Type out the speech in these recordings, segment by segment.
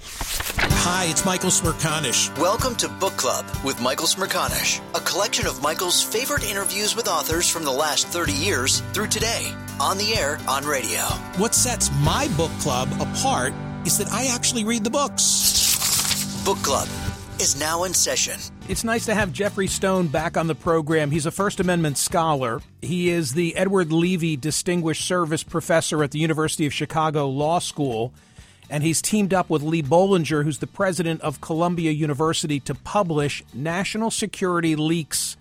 Hi, it's Michael Smerconish. Welcome to Book Club with Michael Smerconish, a collection of Michael's favorite interviews with authors from the last 30 years through today, on the air, on radio. What sets my book club apart is that I actually read the books. Book Club is now in session. It's nice to have Geoffrey Stone back on the program. He's a First Amendment scholar. He is the Edward Levi Distinguished Service Professor at the University of Chicago Law School and he's teamed up with Lee Bollinger, who's the president of Columbia University, to publish National Security Leaks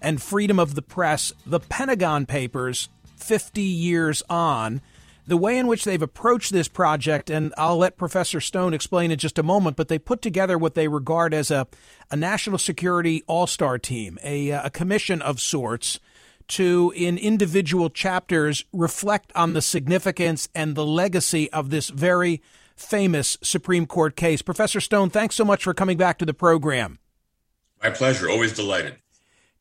and Freedom of the Press, the Pentagon Papers, 50 years on. The way in which they've approached this project, and I'll let Professor Stone explain in just a moment, but they put together what they regard as a, a national security all star team, a, a commission of sorts to, in individual chapters, reflect on the significance and the legacy of this very famous Supreme Court case. Professor Stone, thanks so much for coming back to the program. My pleasure. Always delighted.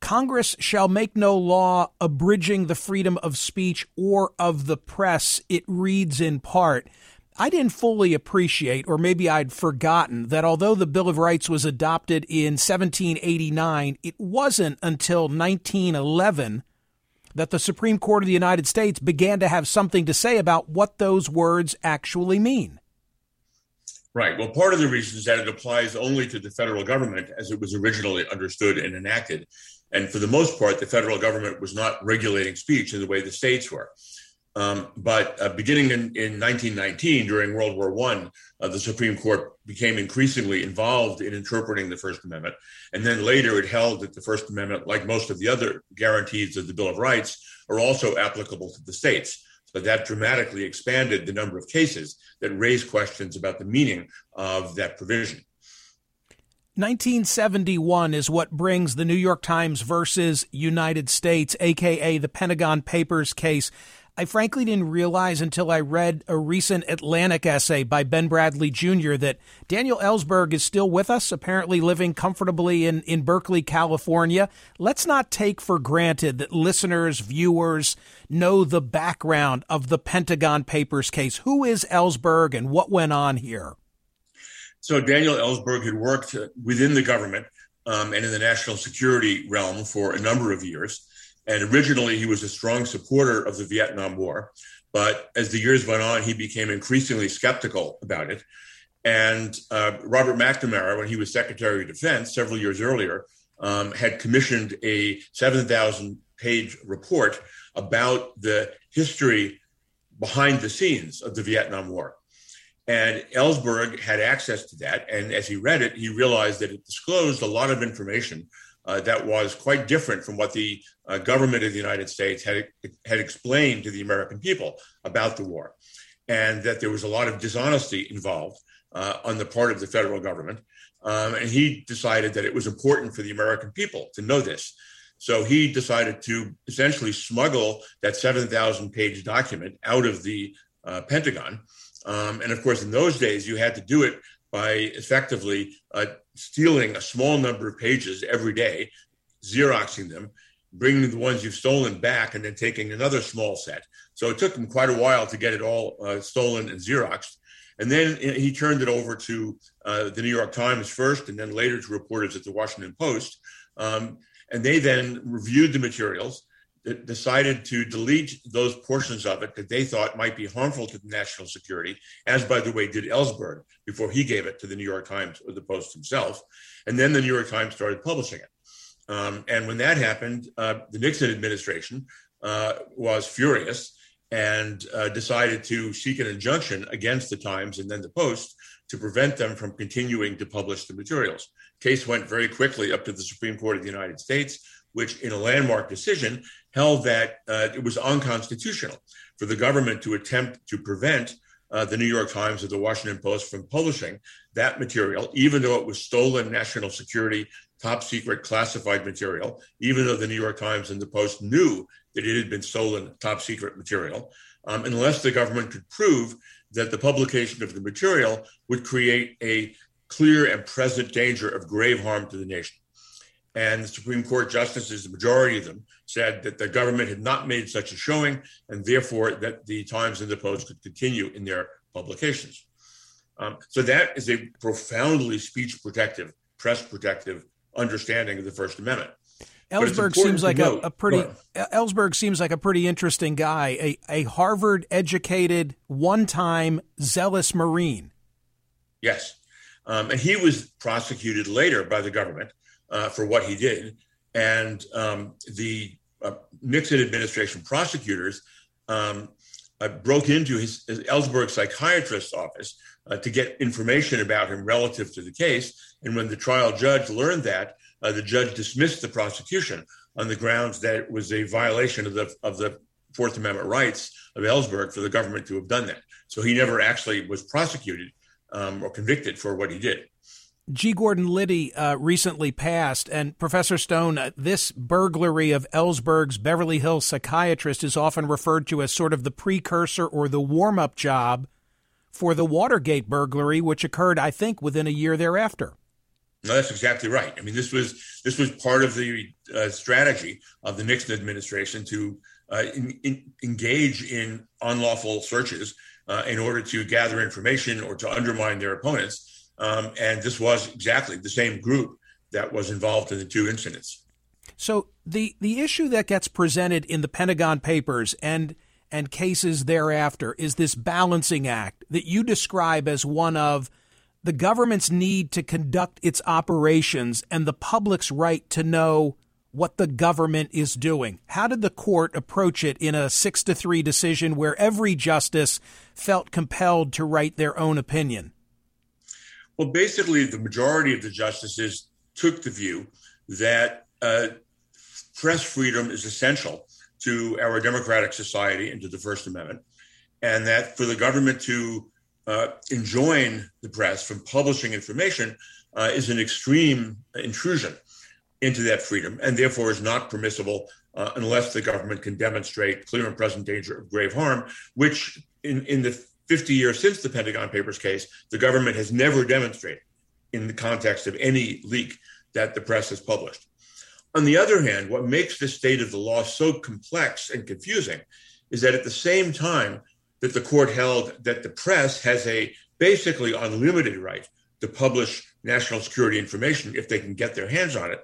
Congress shall make no law abridging the freedom of speech or of the press, it reads in part. I didn't fully appreciate, or maybe I'd forgotten, that although the Bill of Rights was adopted in 1789, it wasn't until 1911 that the Supreme Court of the United States began to have something to say about what those words actually mean. Right. Well, part of the reason is that it applies only to the federal government as it was originally understood and enacted. And for the most part, the federal government was not regulating speech in the way the states were. Um, but uh, beginning in, in 1919, during World War I, uh, the Supreme Court became increasingly involved in interpreting the First Amendment. And then later it held that the First Amendment, like most of the other guarantees of the Bill of Rights, are also applicable to the states. So that dramatically expanded the number of cases that raise questions about the meaning of that provision. 1971 is what brings the New York Times versus United States, aka the Pentagon Papers case, I frankly didn't realize until I read a recent Atlantic essay by Ben Bradlee Jr. that Daniel Ellsberg is still with us, apparently living comfortably in, in Berkeley, California. Let's not take for granted that listeners, viewers know the background of the Pentagon Papers case. Who is Ellsberg and what went on here? So, Daniel Ellsberg had worked within the government um, and in the national security realm for a number of years. And originally, he was a strong supporter of the Vietnam War. But as the years went on, he became increasingly skeptical about it. And uh, Robert McNamara, when he was Secretary of Defense several years earlier, um, had commissioned a 7,000 page report about the history behind the scenes of the Vietnam War. And Ellsberg had access to that. And as he read it, he realized that it disclosed a lot of information uh, that was quite different from what the uh, government of the United States had, had explained to the American people about the war. And that there was a lot of dishonesty involved uh, on the part of the federal government. Um, and he decided that it was important for the American people to know this. So he decided to essentially smuggle that 7,000 page document out of the uh, Pentagon. Um, and of course, in those days, you had to do it by effectively uh, stealing a small number of pages every day, Xeroxing them, bringing the ones you've stolen back, and then taking another small set. So it took him quite a while to get it all uh, stolen and Xeroxed. And then he turned it over to uh, the New York Times first, and then later to reporters at the Washington Post. Um, and they then reviewed the materials, decided to delete those portions of it that they thought might be harmful to national security, as by the way did Ellsberg before he gave it to the New York Times or the Post himself. And then the New York Times started publishing it. Um, and when that happened, uh, the Nixon administration uh, was furious and uh, decided to seek an injunction against the Times and then the Post to prevent them from continuing to publish the materials. Case went very quickly up to the Supreme Court of the United States, which, in a landmark decision, held that uh, it was unconstitutional for the government to attempt to prevent uh, the New York Times or the Washington Post from publishing that material, even though it was stolen national security, top secret classified material, even though the New York Times and the Post knew that it had been stolen top secret material, um, unless the government could prove that the publication of the material would create a clear and present danger of grave harm to the nation. And the Supreme Court justices, the majority of them, said that the government had not made such a showing, and therefore that the Times and the Post could continue in their publications. Um, so that is a profoundly speech protective, press protective understanding of the First Amendment. Ellsberg seems like a, a, pretty Ellsberg seems like a pretty interesting guy, a, a Harvard educated, one time zealous Marine. Yes. Um, and he was prosecuted later by the government uh, for what he did. And um, the uh, Nixon administration prosecutors um, uh, broke into his, his, Ellsberg psychiatrist's office uh, to get information about him relative to the case. And when the trial judge learned that, uh, the judge dismissed the prosecution on the grounds that it was a violation of the of the Fourth Amendment rights of Ellsberg for the government to have done that. So he never actually was prosecuted um, or convicted for what he did. G. Gordon Liddy uh, recently passed, and Professor Stone, uh, this burglary of Ellsberg's Beverly Hills psychiatrist is often referred to as sort of the precursor or the warm up job for the Watergate burglary, which occurred, I think, within a year thereafter. No, that's exactly right. I mean, this was this was part of the uh, strategy of the Nixon administration to uh, in, in, engage in unlawful searches uh, in order to gather information or to undermine their opponents. Um, and this was exactly the same group that was involved in the two incidents. So the the issue that gets presented in the Pentagon Papers and and cases thereafter is this balancing act that you describe as one of the government's need to conduct its operations and the public's right to know what the government is doing. How did the court approach it in a 6 to 3 decision where every justice felt compelled to write their own opinion? Well, basically, the majority of the justices took the view that uh, press freedom is essential to our democratic society and to the First Amendment, and that for the government to uh, enjoin the press from publishing information uh, is an extreme intrusion into that freedom and therefore is not permissible uh, unless the government can demonstrate clear and present danger of grave harm, which in, in the 50 years since the Pentagon Papers case, the government has never demonstrated in the context of any leak that the press has published. On the other hand, what makes the state of the law so complex and confusing is that at the same time, that the court held that the press has a basically unlimited right to publish national security information if they can get their hands on it.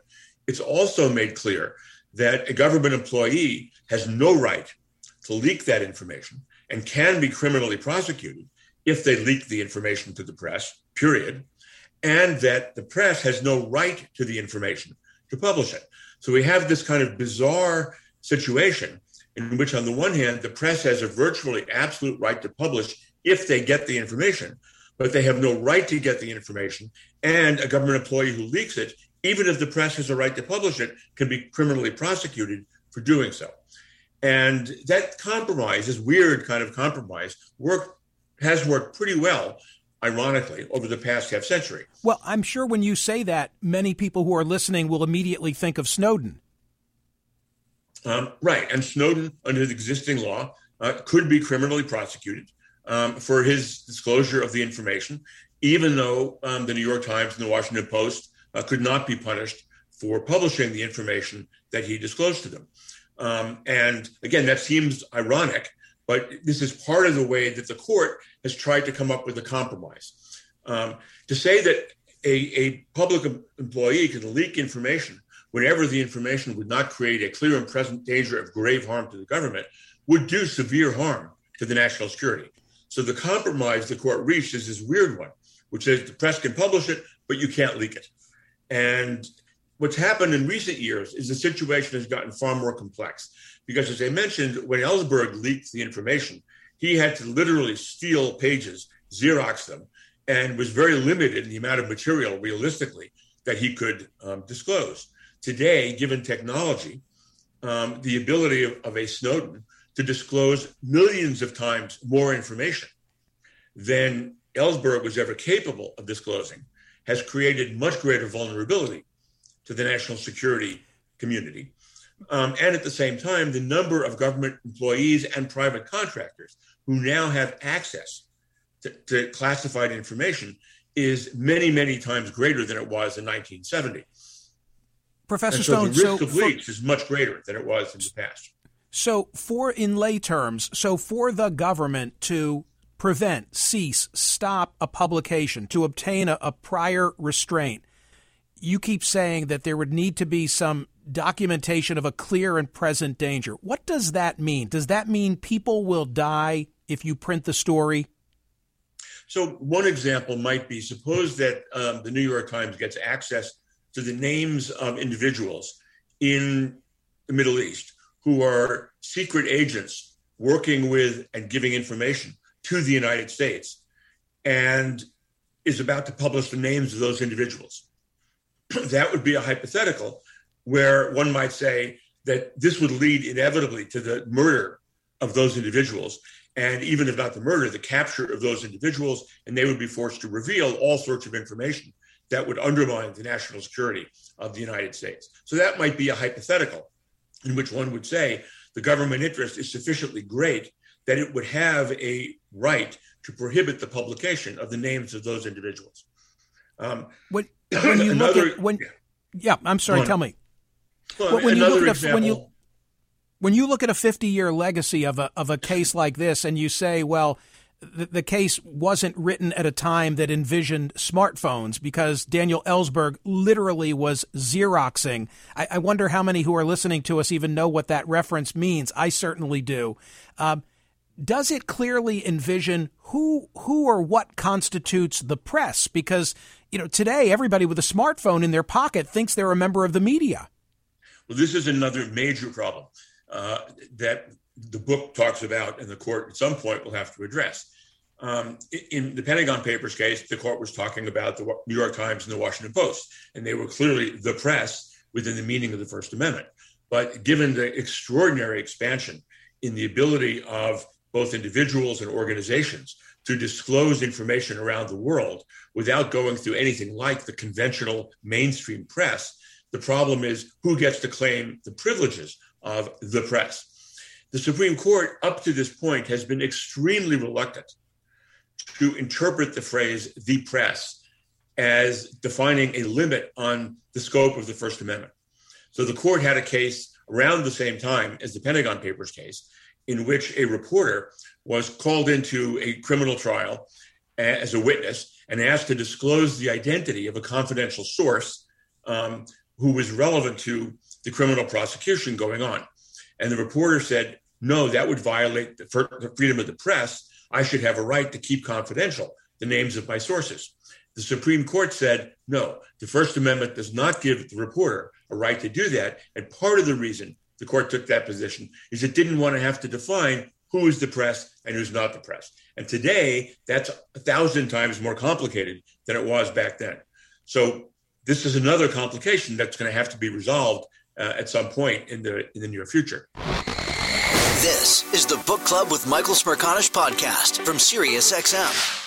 It's also made clear that a government employee has no right to leak that information and can be criminally prosecuted if they leak the information to the press, period, and that the press has no right to the information to publish it. So we have this kind of bizarre situation in which, on the one hand, the press has a virtually absolute right to publish if they get the information, but they have no right to get the information. And a government employee who leaks it, even if the press has a right to publish it, can be criminally prosecuted for doing so. And that compromise, this weird kind of compromise, worked has worked pretty well, ironically, over the past half century. Well, I'm sure when you say that, many people who are listening will immediately think of Snowden. Um, right. And Snowden, under the existing law, uh, could be criminally prosecuted um, for his disclosure of the information, even though um, the New York Times and the Washington Post uh, could not be punished for publishing the information that he disclosed to them. Um, and again, that seems ironic, but this is part of the way that the court has tried to come up with a compromise. Um, to say that a, a public employee can leak information whenever the information would not create a clear and present danger of grave harm to the government would do severe harm to the national security. So the compromise the court reached is this weird one, which says the press can publish it, but you can't leak it. And what's happened in recent years is the situation has gotten far more complex because, as I mentioned, when Ellsberg leaked the information, he had to literally steal pages, Xerox them, and was very limited in the amount of material realistically that he could um, disclose. Today, given technology, um, the ability of, of a Snowden to disclose millions of times more information than Ellsberg was ever capable of disclosing has created much greater vulnerability to the national security community. Um, and at the same time, the number of government employees and private contractors who now have access to, to classified information is many, many times greater than it was in 1970. Professor and so Stone, the risk so of leaks for, is much greater than it was in the past. So, for in lay terms, so for the government to prevent, cease, stop a publication, to obtain a, a prior restraint, you keep saying that there would need to be some documentation of a clear and present danger. What does that mean? Does that mean people will die if you print the story? So, one example might be suppose that um, the New York Times gets access to the names of individuals in the Middle East who are secret agents working with and giving information to the United States and is about to publish the names of those individuals. That would be a hypothetical where one might say that this would lead inevitably to the murder of those individuals. And even if not the murder, the capture of those individuals, and they would be forced to reveal all sorts of information that would undermine the national security of the United States. So that might be a hypothetical in which one would say the government interest is sufficiently great that it would have a right to prohibit the publication of the names of those individuals. Um, when, when you another, look at when, yeah, I'm sorry. Tell me. Well, when you look at a, when you when you look at a 50 year legacy of a of a case like this, and you say, well, the, the case wasn't written at a time that envisioned smartphones because Daniel Ellsberg literally was Xeroxing. I, I, wonder how many who are listening to us even know what that reference means. I certainly do. Um, does it clearly envision who who or what constitutes the press? Because you know today everybody with a smartphone in their pocket thinks they're a member of the media. Well, this is another major problem uh, that the book talks about, and the court at some point will have to address. Um, in the Pentagon Papers case, the court was talking about the New York Times and the Washington Post, and they were clearly the press within the meaning of the First Amendment. But given the extraordinary expansion in the ability of both individuals and organizations to disclose information around the world without going through anything like the conventional mainstream press, the problem is who gets to claim the privileges of the press. The Supreme Court, up to this point, has been extremely reluctant to interpret the phrase the press as defining a limit on the scope of the First Amendment. So the court had a case around the same time as the Pentagon Papers case in which a reporter was called into a criminal trial as a witness and asked to disclose the identity of a confidential source um, who was relevant to the criminal prosecution going on. And the reporter said, no, that would violate the freedom of the press. I should have a right to keep confidential the names of my sources. The Supreme Court said, no, the First Amendment does not give the reporter a right to do that. And part of the reason the court took that position is it didn't want to have to define who is the press and who's not the press. And today, that's a thousand times more complicated than it was back then. So this is another complication that's going to have to be resolved uh, at some point in the in the near future. This is the Book Club with Michael Smerconish podcast from SiriusXM.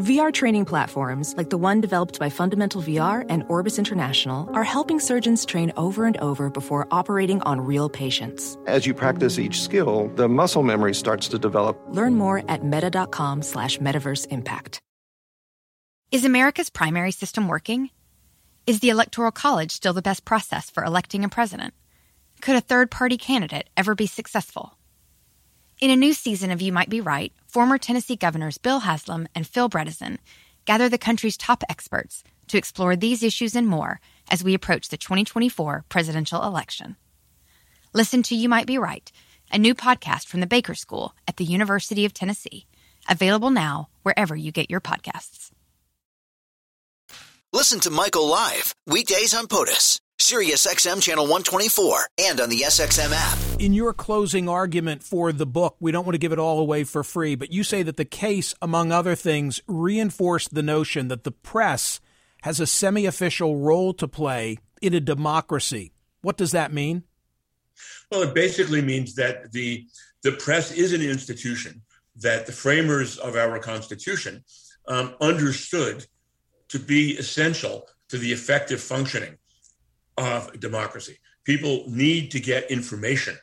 VR training platforms, like the one developed by Fundamental VR and Orbis International, are helping surgeons train over and over before operating on real patients. As you practice each skill, the muscle memory starts to develop. Learn more at meta.com slash metaverse impact. Is America's primary system working? Is the Electoral College still the best process for electing a president? Could a third party candidate ever be successful? In a new season of You Might Be Right, former Tennessee governors Bill Haslam and Phil Bredesen gather the country's top experts to explore these issues and more as we approach the 2024 presidential election. Listen to You Might Be Right, a new podcast from the Baker School at the University of Tennessee, available now wherever you get your podcasts. Listen to Michael live weekdays on POTUS, SiriusXM channel 124, and on the SXM app in your closing argument for the book, we don't want to give it all away for free, but you say that the case, among other things, reinforced the notion that the press has a semi official role to play in a democracy. What does that mean? Well, it basically means that the, the press is an institution that the framers of our Constitution um, understood to be essential to the effective functioning of democracy. People need to get information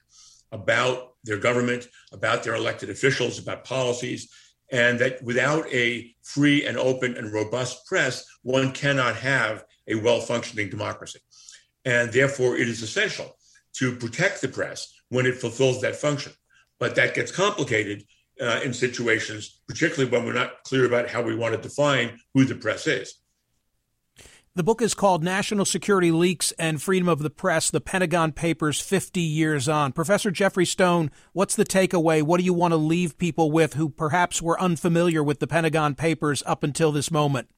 about their government, about their elected officials, about policies, and that without a free and open and robust press, one cannot have a well functioning democracy. And therefore, it is essential to protect the press when it fulfills that function. But that gets complicated uh, in situations, particularly when we're not clear about how we want to define who the press is. The book is called National Security Leaks and Freedom of the Press The Pentagon Papers 50 Years On. Professor Geoffrey Stone, what's the takeaway? What do you want to leave people with who perhaps were unfamiliar with the Pentagon Papers up until this moment?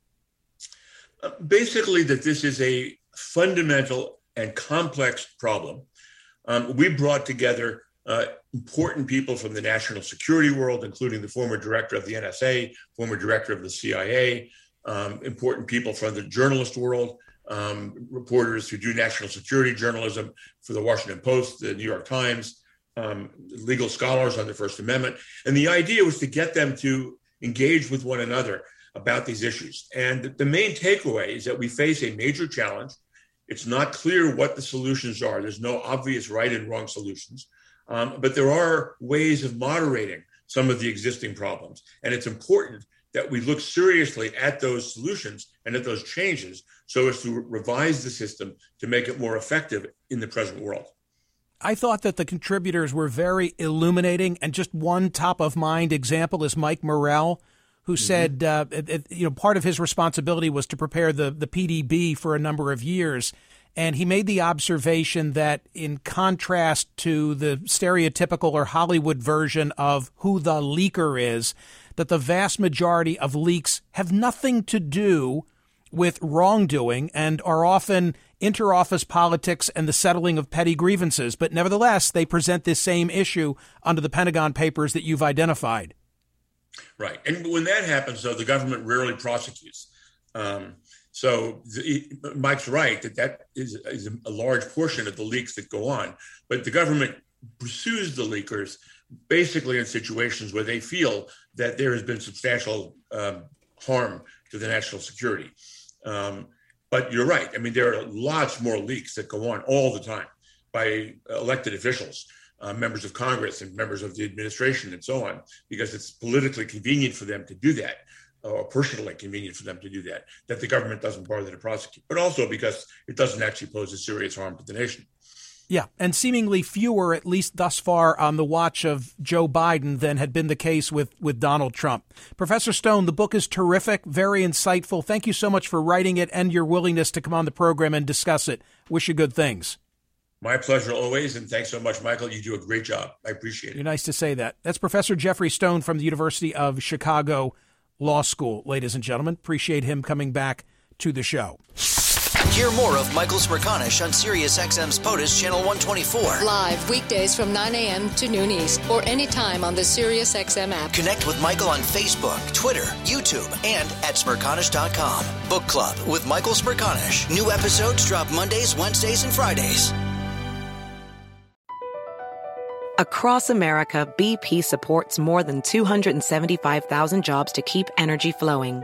Uh, basically, that this is a fundamental and complex problem. Um, we brought together uh, important people from the national security world, including the former director of the NSA, former director of the CIA, um, important people from the journalist world, um, reporters who do national security journalism for the Washington Post, the New York Times, um, legal scholars on the First Amendment. And the idea was to get them to engage with one another about these issues. And the main takeaway is that we face a major challenge. It's not clear what the solutions are. There's no obvious right and wrong solutions. Um, but there are ways of moderating some of the existing problems. And it's important that we look seriously at those solutions and at those changes so as to revise the system to make it more effective in the present world. I thought that the contributors were very illuminating, and just one top of mind example is Mike Morell, who mm-hmm. said, uh, you know, part of his responsibility was to prepare the the PDB for a number of years, and he made the observation that, in contrast to the stereotypical or Hollywood version of who the leaker is, that the vast majority of leaks have nothing to do with wrongdoing and are often interoffice politics and the settling of petty grievances. But nevertheless, they present this same issue under the Pentagon Papers that you've identified. Right. And when that happens, though, the government rarely prosecutes. Um, so the, Mike's right that that is, is a large portion of the leaks that go on. But the government pursues the leakers basically in situations where they feel that there has been substantial um, harm to the national security. Um, but you're right. I mean, there are lots more leaks that go on all the time by elected officials, uh, members of Congress, and members of the administration, and so on, because it's politically convenient for them to do that, or personally convenient for them to do that, that the government doesn't bother to prosecute, but also because it doesn't actually pose a serious harm to the nation. Yeah, and seemingly fewer, at least thus far, on the watch of Joe Biden than had been the case with, with Donald Trump. Professor Stone, the book is terrific, very insightful. Thank you so much for writing it and your willingness to come on the program and discuss it. Wish you good things. My pleasure always, and thanks so much, Michael. You do a great job. I appreciate it. You're nice to say that. That's Professor Geoffrey Stone from the University of Chicago Law School, ladies and gentlemen. Appreciate him coming back to the show. Hear more of Michael Smerconish on SiriusXM's POTUS Channel 124. Live weekdays from 9 a.m. to noon East or anytime on the SiriusXM app. Connect with Michael on Facebook, Twitter, YouTube, and at Smerconish.com. Book Club with Michael Smerconish. New episodes drop Mondays, Wednesdays, and Fridays. Across America, BP supports more than 275,000 jobs to keep energy flowing